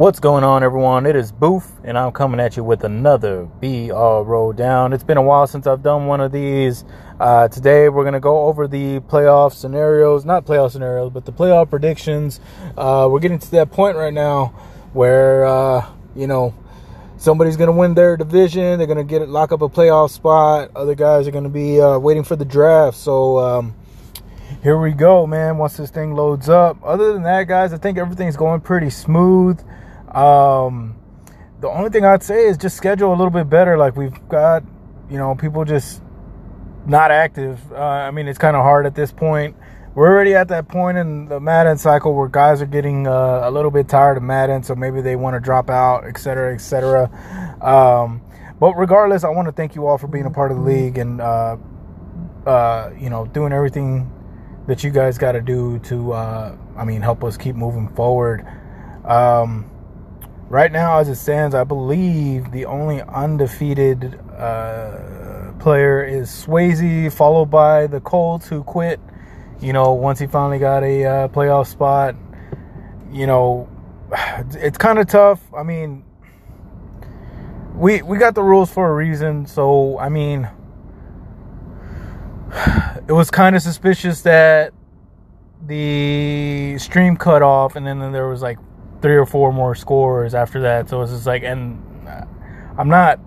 What's going on, everyone? It is Booth, and I'm coming at you with another All Roll Down. It's been a while since I've done one of these. Uh, today, we're going to go over the playoff scenarios, not playoff scenarios, but the playoff predictions. Uh, we're getting to that point right now where, uh, you know, somebody's going to win their division. They're going to get lock up a playoff spot. Other guys are going to be uh, waiting for the draft. So, um, here we go, man. Once this thing loads up. Other than that, guys, I think everything's going pretty smooth. Um, the only thing I'd say is just schedule a little bit better. Like we've got, you know, people just not active. Uh, I mean, it's kind of hard at this point. We're already at that point in the Madden cycle where guys are getting uh, a little bit tired of Madden, so maybe they want to drop out, et cetera, et cetera. Um, but regardless, I want to thank you all for being a part of the league and, uh, uh you know, doing everything that you guys got to do to, uh, I mean, help us keep moving forward. Um, right now, as it stands, I believe the only undefeated uh, player is Swayze, followed by the Colts, who quit. You know, once he finally got a uh, playoff spot. You know, it's kind of tough. I mean, we we got the rules for a reason. So I mean, it was kind of suspicious that the stream cut off, and then there was like three or four more scores after that. So it's just like, and I'm not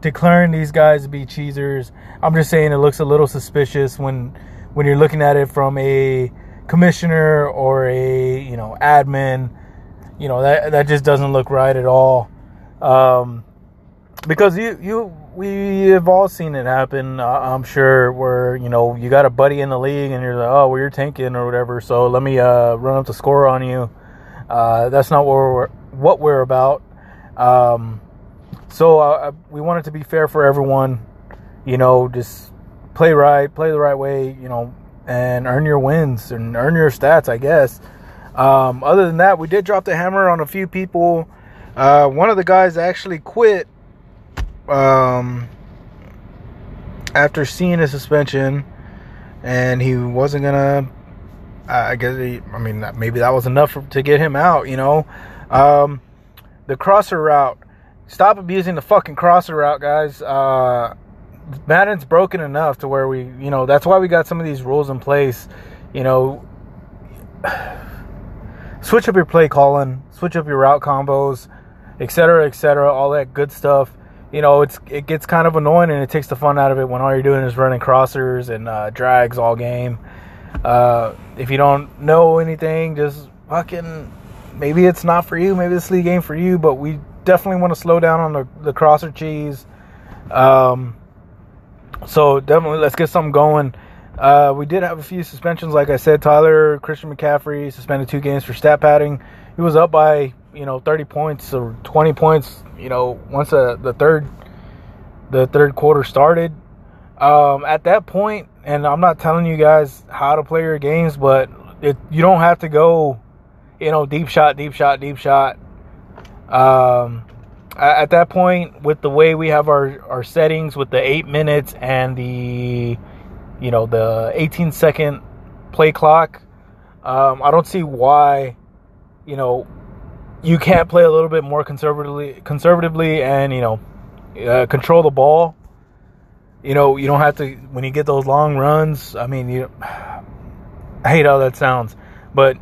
declaring these guys to be cheesers. I'm just saying it looks a little suspicious when when you're looking at it from a commissioner or a you know admin. You know that that just doesn't look right at all. Um, because you you we have all seen it happen. Uh, I'm sure where you know you got a buddy in the league and you're like, oh, well, you're tanking or whatever. So let me uh, run up the score on you uh, that's not what we're what we're about. Um, so uh, we want it to be fair for everyone. You know, just play right, play the right way. You know, and earn your wins and earn your stats, I guess. Um, other than that, we did drop the hammer on a few people. Uh, one of the guys actually quit um, after seeing a suspension, and he wasn't gonna I guess he, I mean maybe that was enough for, to get him out. You know, um, the crosser route. Stop abusing the fucking crosser route, guys. Uh, Madden's broken enough to where we, you know, that's why we got some of these rules in place. You know, switch up your play calling, switch up your route combos, etc., etc., all that good stuff. You know, it's it gets kind of annoying and it takes the fun out of it when all you're doing is running crossers and uh, drags all game. Uh, if you don't know anything, just fucking maybe it's not for you. Maybe this league ain't for you. But we definitely want to slow down on the, the crosser cheese. Um, so definitely let's get something going. Uh, we did have a few suspensions, like I said. Tyler Christian McCaffrey suspended two games for stat padding. He was up by you know 30 points or 20 points. You know once the, the third the third quarter started. Um, at that point, and I'm not telling you guys how to play your games, but it, you don't have to go, you know, deep shot, deep shot, deep shot. Um, at that point, with the way we have our, our settings, with the eight minutes and the, you know, the 18 second play clock, um, I don't see why, you know, you can't play a little bit more conservatively, conservatively, and you know, uh, control the ball you know, you don't have to when you get those long runs. I mean, you I hate how that sounds, but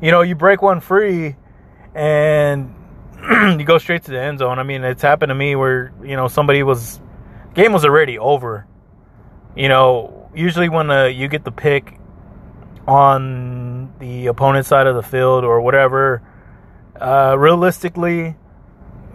you know, you break one free and you go straight to the end zone. I mean, it's happened to me where you know somebody was game was already over. You know, usually when uh, you get the pick on the opponent side of the field or whatever, uh, realistically,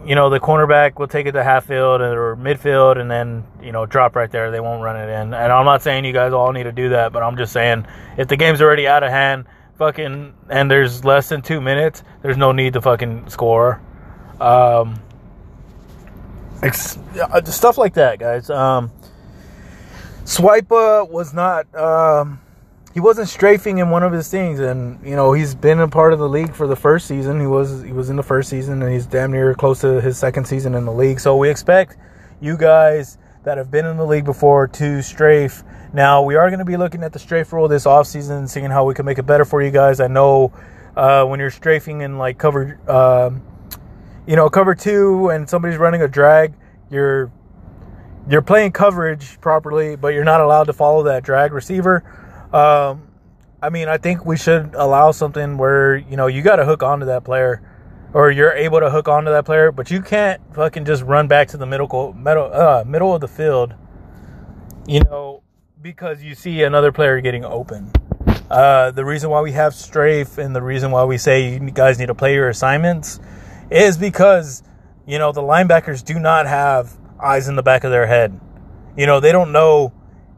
you know, the cornerback will take it to half field or midfield and then, you know, drop right there. They won't run it in. And I'm not saying you guys all need to do that, but I'm just saying if the game's already out of hand, fucking, and there's less than two minutes, there's no need to fucking score. Um, stuff like that, guys. Um, Swipa was not, um, he wasn't strafing in one of his things, and you know he's been a part of the league for the first season. He was he was in the first season, and he's damn near close to his second season in the league. So we expect you guys that have been in the league before to strafe. Now we are going to be looking at the strafe rule this offseason seeing how we can make it better for you guys. I know uh, when you're strafing in like cover uh, you know, cover two and somebody's running a drag, you're you're playing coverage properly, but you're not allowed to follow that drag receiver. Um, I mean, I think we should allow something where you know you got to hook onto that player, or you're able to hook onto that player, but you can't fucking just run back to the middle middle uh, middle of the field, you know, because you see another player getting open. Uh, the reason why we have strafe and the reason why we say you guys need to play your assignments is because you know the linebackers do not have eyes in the back of their head. You know, they don't know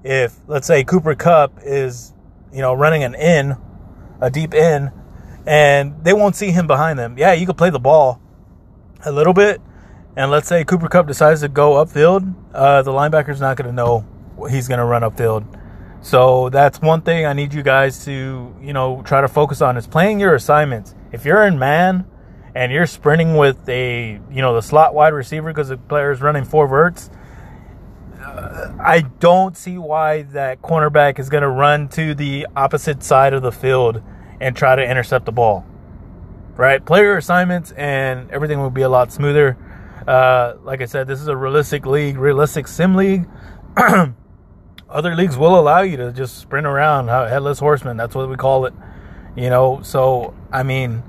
if, let's say, Cooper Kupp is, you know, running an in, a deep in, and they won't see him behind them. Yeah, you could play the ball a little bit, and let's say Cooper Kupp decides to go upfield, uh, the linebacker's not going to know he's going to run upfield. So that's one thing I need you guys to, you know, try to focus on is playing your assignments. If you're in man, and you're sprinting with a you know the slot wide receiver because the player is running four verts, I don't see why that cornerback is going to run to the opposite side of the field and try to intercept the ball. Right, player assignments and everything will be a lot smoother. Uh, like I said, this is a realistic league, realistic sim league. Other leagues will allow you to just sprint around, headless horseman. That's what we call it. You know, so I mean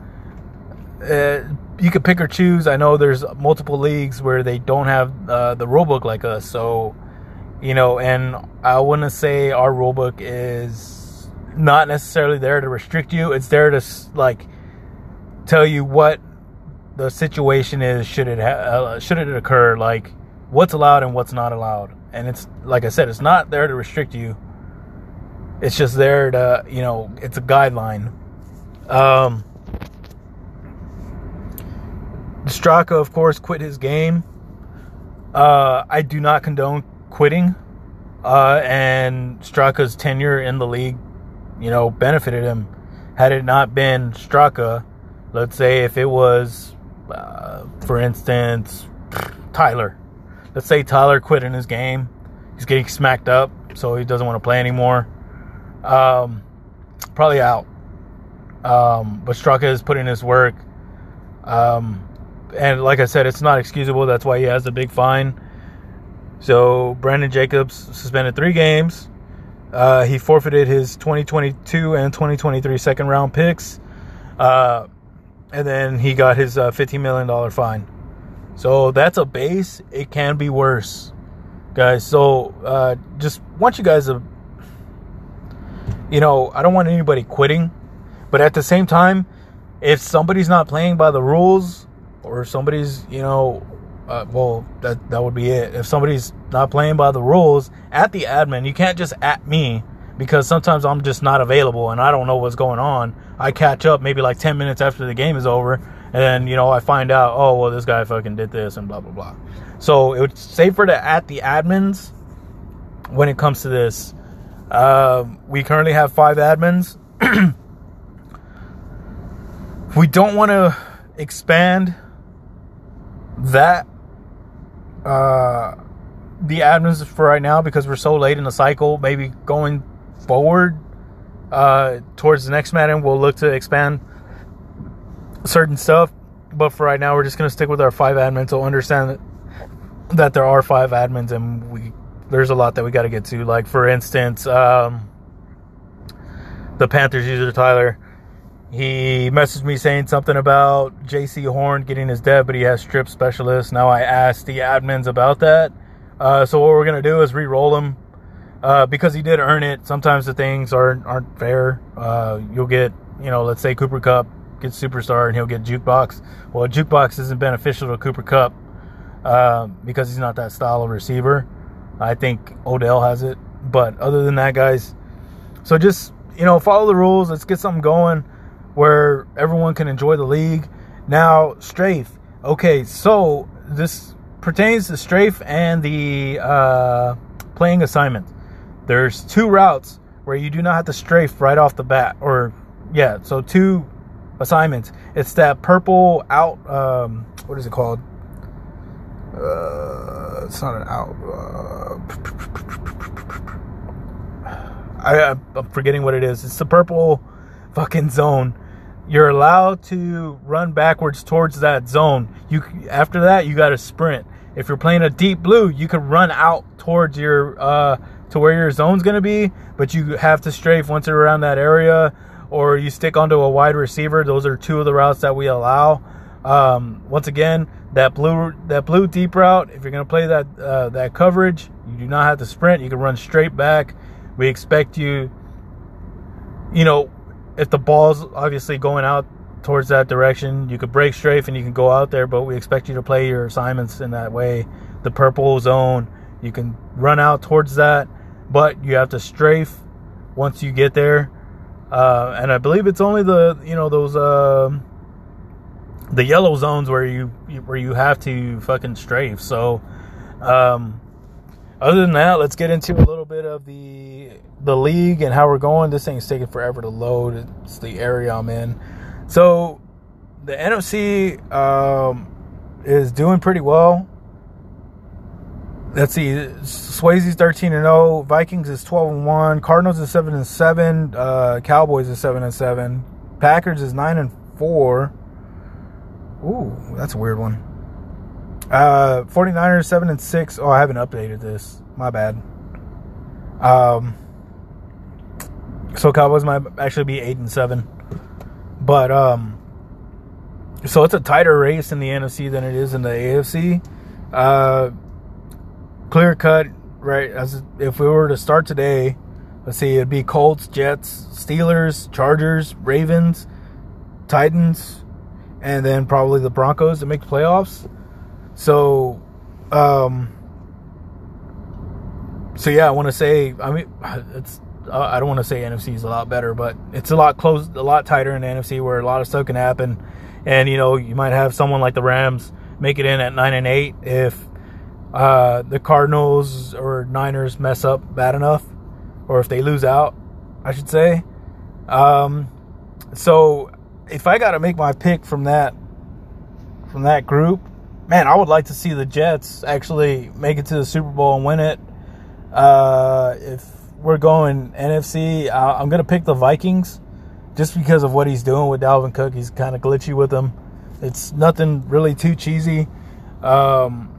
uh, you could pick or choose. I know there's multiple leagues where they don't have uh, the rulebook like us, so you know. And I wouldn't say our rulebook is not necessarily there to restrict you. It's there to like tell you what the situation is should it ha- uh, should it occur, like what's allowed and what's not allowed. And it's like I said, it's not there to restrict you. It's just there to you know, it's a guideline. Um, Straka, of course, quit his game. Uh, I do not condone quitting. Uh, and Straka's tenure in the league, you know, benefited him. Had it not been Straka, let's say if it was, uh, for instance, Tyler. Let's say Tyler quit in his game. He's getting smacked up, so he doesn't want to play anymore. Um, probably out. Um, but Straka is putting his work. Um, and like I said, it's not excusable. That's why he has a big fine. So Brandon Jacobs suspended three games. Uh, he forfeited his 2022 and 2023 second round picks. Uh, and then he got his uh, $15 million fine. So that's a base. It can be worse, guys. So uh, just want you guys to, you know, I don't want anybody quitting. But at the same time, if somebody's not playing by the rules, or somebody's, you know, uh, well, that that would be it. If somebody's not playing by the rules at the admin, you can't just at me because sometimes I'm just not available and I don't know what's going on. I catch up maybe like 10 minutes after the game is over, and then you know I find out, oh well, this guy fucking did this and blah blah blah. So it would safer to at the admins when it comes to this. Uh, we currently have five admins. we don't want to expand that uh, the admins for right now because we're so late in the cycle. Maybe going forward uh, towards the next Madden, we'll look to expand certain stuff. But for right now, we're just gonna stick with our five admins. So understand that, that there are five admins, and we there's a lot that we got to get to. Like for instance, um, the Panthers user Tyler he messaged me saying something about Jaycee Horn getting his dev, but he has strip specialist. Now I asked the admins about that. Uh, so what we're gonna do is re-roll him uh, because he did earn it. Sometimes the things aren't aren't fair. Uh, you'll get, you know, let's say Cooper Kupp gets superstar and he'll get jukebox. Well, jukebox isn't beneficial to Cooper Kupp uh, because he's not that style of receiver. I think Odell has it, but other than that, guys, so just you know follow the rules. Let's get something going where everyone can enjoy the league. Now, strafe. Okay, so this pertains to strafe and the uh, playing assignment. There's two routes where you do not have to strafe right off the bat, or yeah, so two assignments. It's that purple out. Um, what is it called? Uh, it's not an out. Uh, I, I'm forgetting what it is. It's the purple fucking zone you're allowed to run backwards towards that zone. You after that you got to sprint. If you're playing a deep blue, you can run out towards your uh, to where your zone's gonna be, but you have to strafe once you're around that area, or you stick onto a wide receiver. Those are two of the routes that we allow. Um, once again, that blue that blue deep route. If you're gonna play that uh, that coverage, you do not have to sprint. You can run straight back. We expect you. You know, if the ball's obviously going out towards that direction, you could break strafe and you can go out there, but we expect you to play your assignments in that way. The purple zone, you can run out towards that, but you have to strafe once you get there. Uh, and I believe it's only the you know those uh, the yellow zones where you where you have to fucking strafe. So um, other than that, let's get into a little bit of the the league and how we're going. This thing's taking forever to load. It's the area I'm in. So the NFC um, is doing pretty well. Let's see. Swayze's 13 and 0. Vikings is 12 and 1. Cardinals is 7 and 7. Uh, Cowboys is 7 and 7. Packers is 9 and 4. Ooh, that's a weird one. Uh, 49ers 7 and 6. Oh, I haven't updated this. My bad. Um, so Cowboys might actually be 8 and 7. But um so it's a tighter race in the NFC than it is in the AFC. Uh clear cut, right? As if we were to start today, let's see, it'd be Colts, Jets, Steelers, Chargers, Ravens, Titans, and then probably the Broncos to make the playoffs. So, um, so yeah, I want to say, I mean, it's, I don't want to say NFC is a lot better, but it's a lot close, a lot tighter in the NFC where a lot of stuff can happen. And, you know, you might have someone like the Rams make it in at nine and eight if, uh, the Cardinals or Niners mess up bad enough, or if they lose out, I should say. Um, so if I got to make my pick from that, from that group, man, I would like to see the Jets actually make it to the Super Bowl and win it. Uh, if we're going NFC, I'm going to pick the Vikings just because of what he's doing with Dalvin Cook. He's kind of glitchy with them. It's nothing really too cheesy. Um,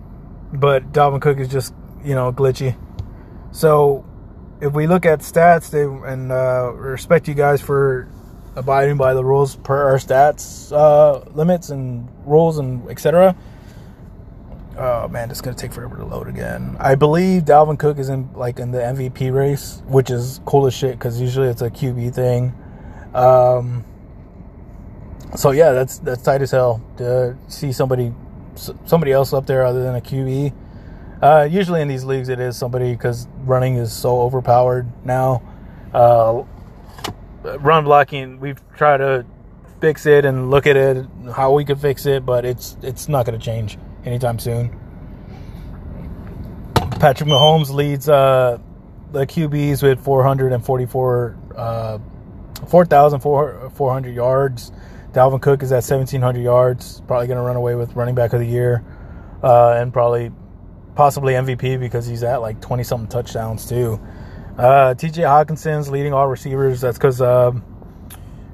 but Dalvin Cook is just, you know, glitchy. So if we look at stats, they and uh, respect you guys for abiding by the rules per our stats uh, limits and rules and etc. Oh man, it's gonna take forever to load again. I believe Dalvin Cook is in like in the MVP race, which is cool as shit because usually it's a QB thing. Um, so yeah, that's that's tight as hell to see somebody somebody else up there other than a QB. Uh, usually in these leagues, it is somebody because running is so overpowered now. Uh, run blocking, we've tried to fix it and look at it how we could fix it, but it's it's not going to change anytime soon. Patrick Mahomes leads uh, the QBs with 444, uh, 4,400 yards. Dalvin Cook is at 1,700 yards. Probably going to run away with running back of the year, uh, and probably possibly MVP because he's at like 20 something touchdowns too. Uh, TJ Hockenson's leading all receivers. That's because uh,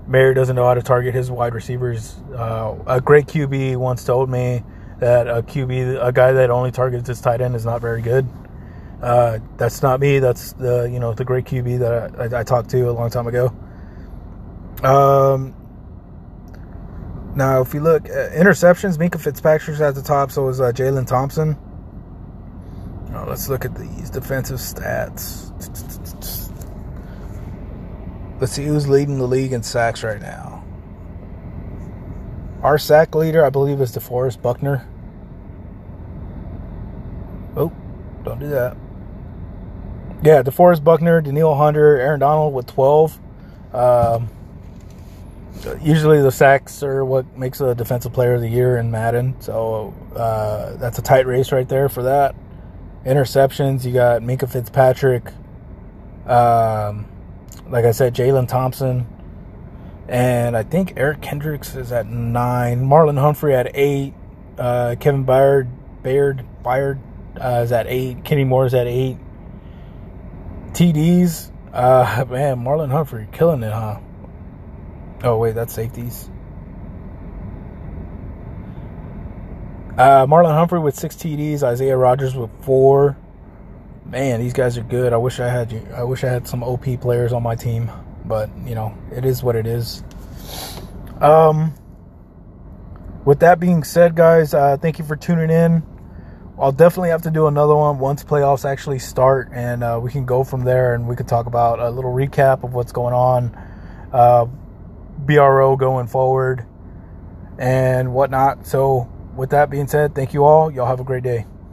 Mayer doesn't know how to target his wide receivers. Uh, a great QB once told me that a QB, a guy that only targets his tight end, is not very good. Uh, that's not me. That's the you know the great QB that I, I, talked to a long time ago. Um, now, if you look at interceptions, Minkah Fitzpatrick's at the top. So is uh, Jalen Thompson. Now, let's look at these defensive stats. Let's see who's leading the league in sacks right now. Our sack leader, I believe, is DeForest Buckner. Oh, don't do that. Yeah, DeForest Buckner, Danielle Hunter, Aaron Donald with 12. Um, usually the sacks are what makes a defensive player of the year in Madden. So uh, that's a tight race right there for that. Interceptions, you got Minkah Fitzpatrick. Um, like I said, Jalen Thompson. And I think Eric Kendricks is at nine. Marlon Humphrey at eight. Uh, Kevin Byard, Bayard, Byard uh, is at eight. Kenny Moore is at eight. TDs, uh, man, Marlon Humphrey killing it, huh? Oh wait, that's safeties. Uh, Marlon Humphrey with six TDs, Isaiah Rodgers with four. Man, these guys are good. I wish I had you. I wish I had some OP players on my team, but you know, it is what it is. Um, with that being said, guys, uh, thank you for tuning in. I'll definitely have to do another one once playoffs actually start, and uh, we can go from there, and we can talk about a little recap of what's going on, uh, BRO going forward, and whatnot. So, with that being said, thank you all. Y'all have a great day.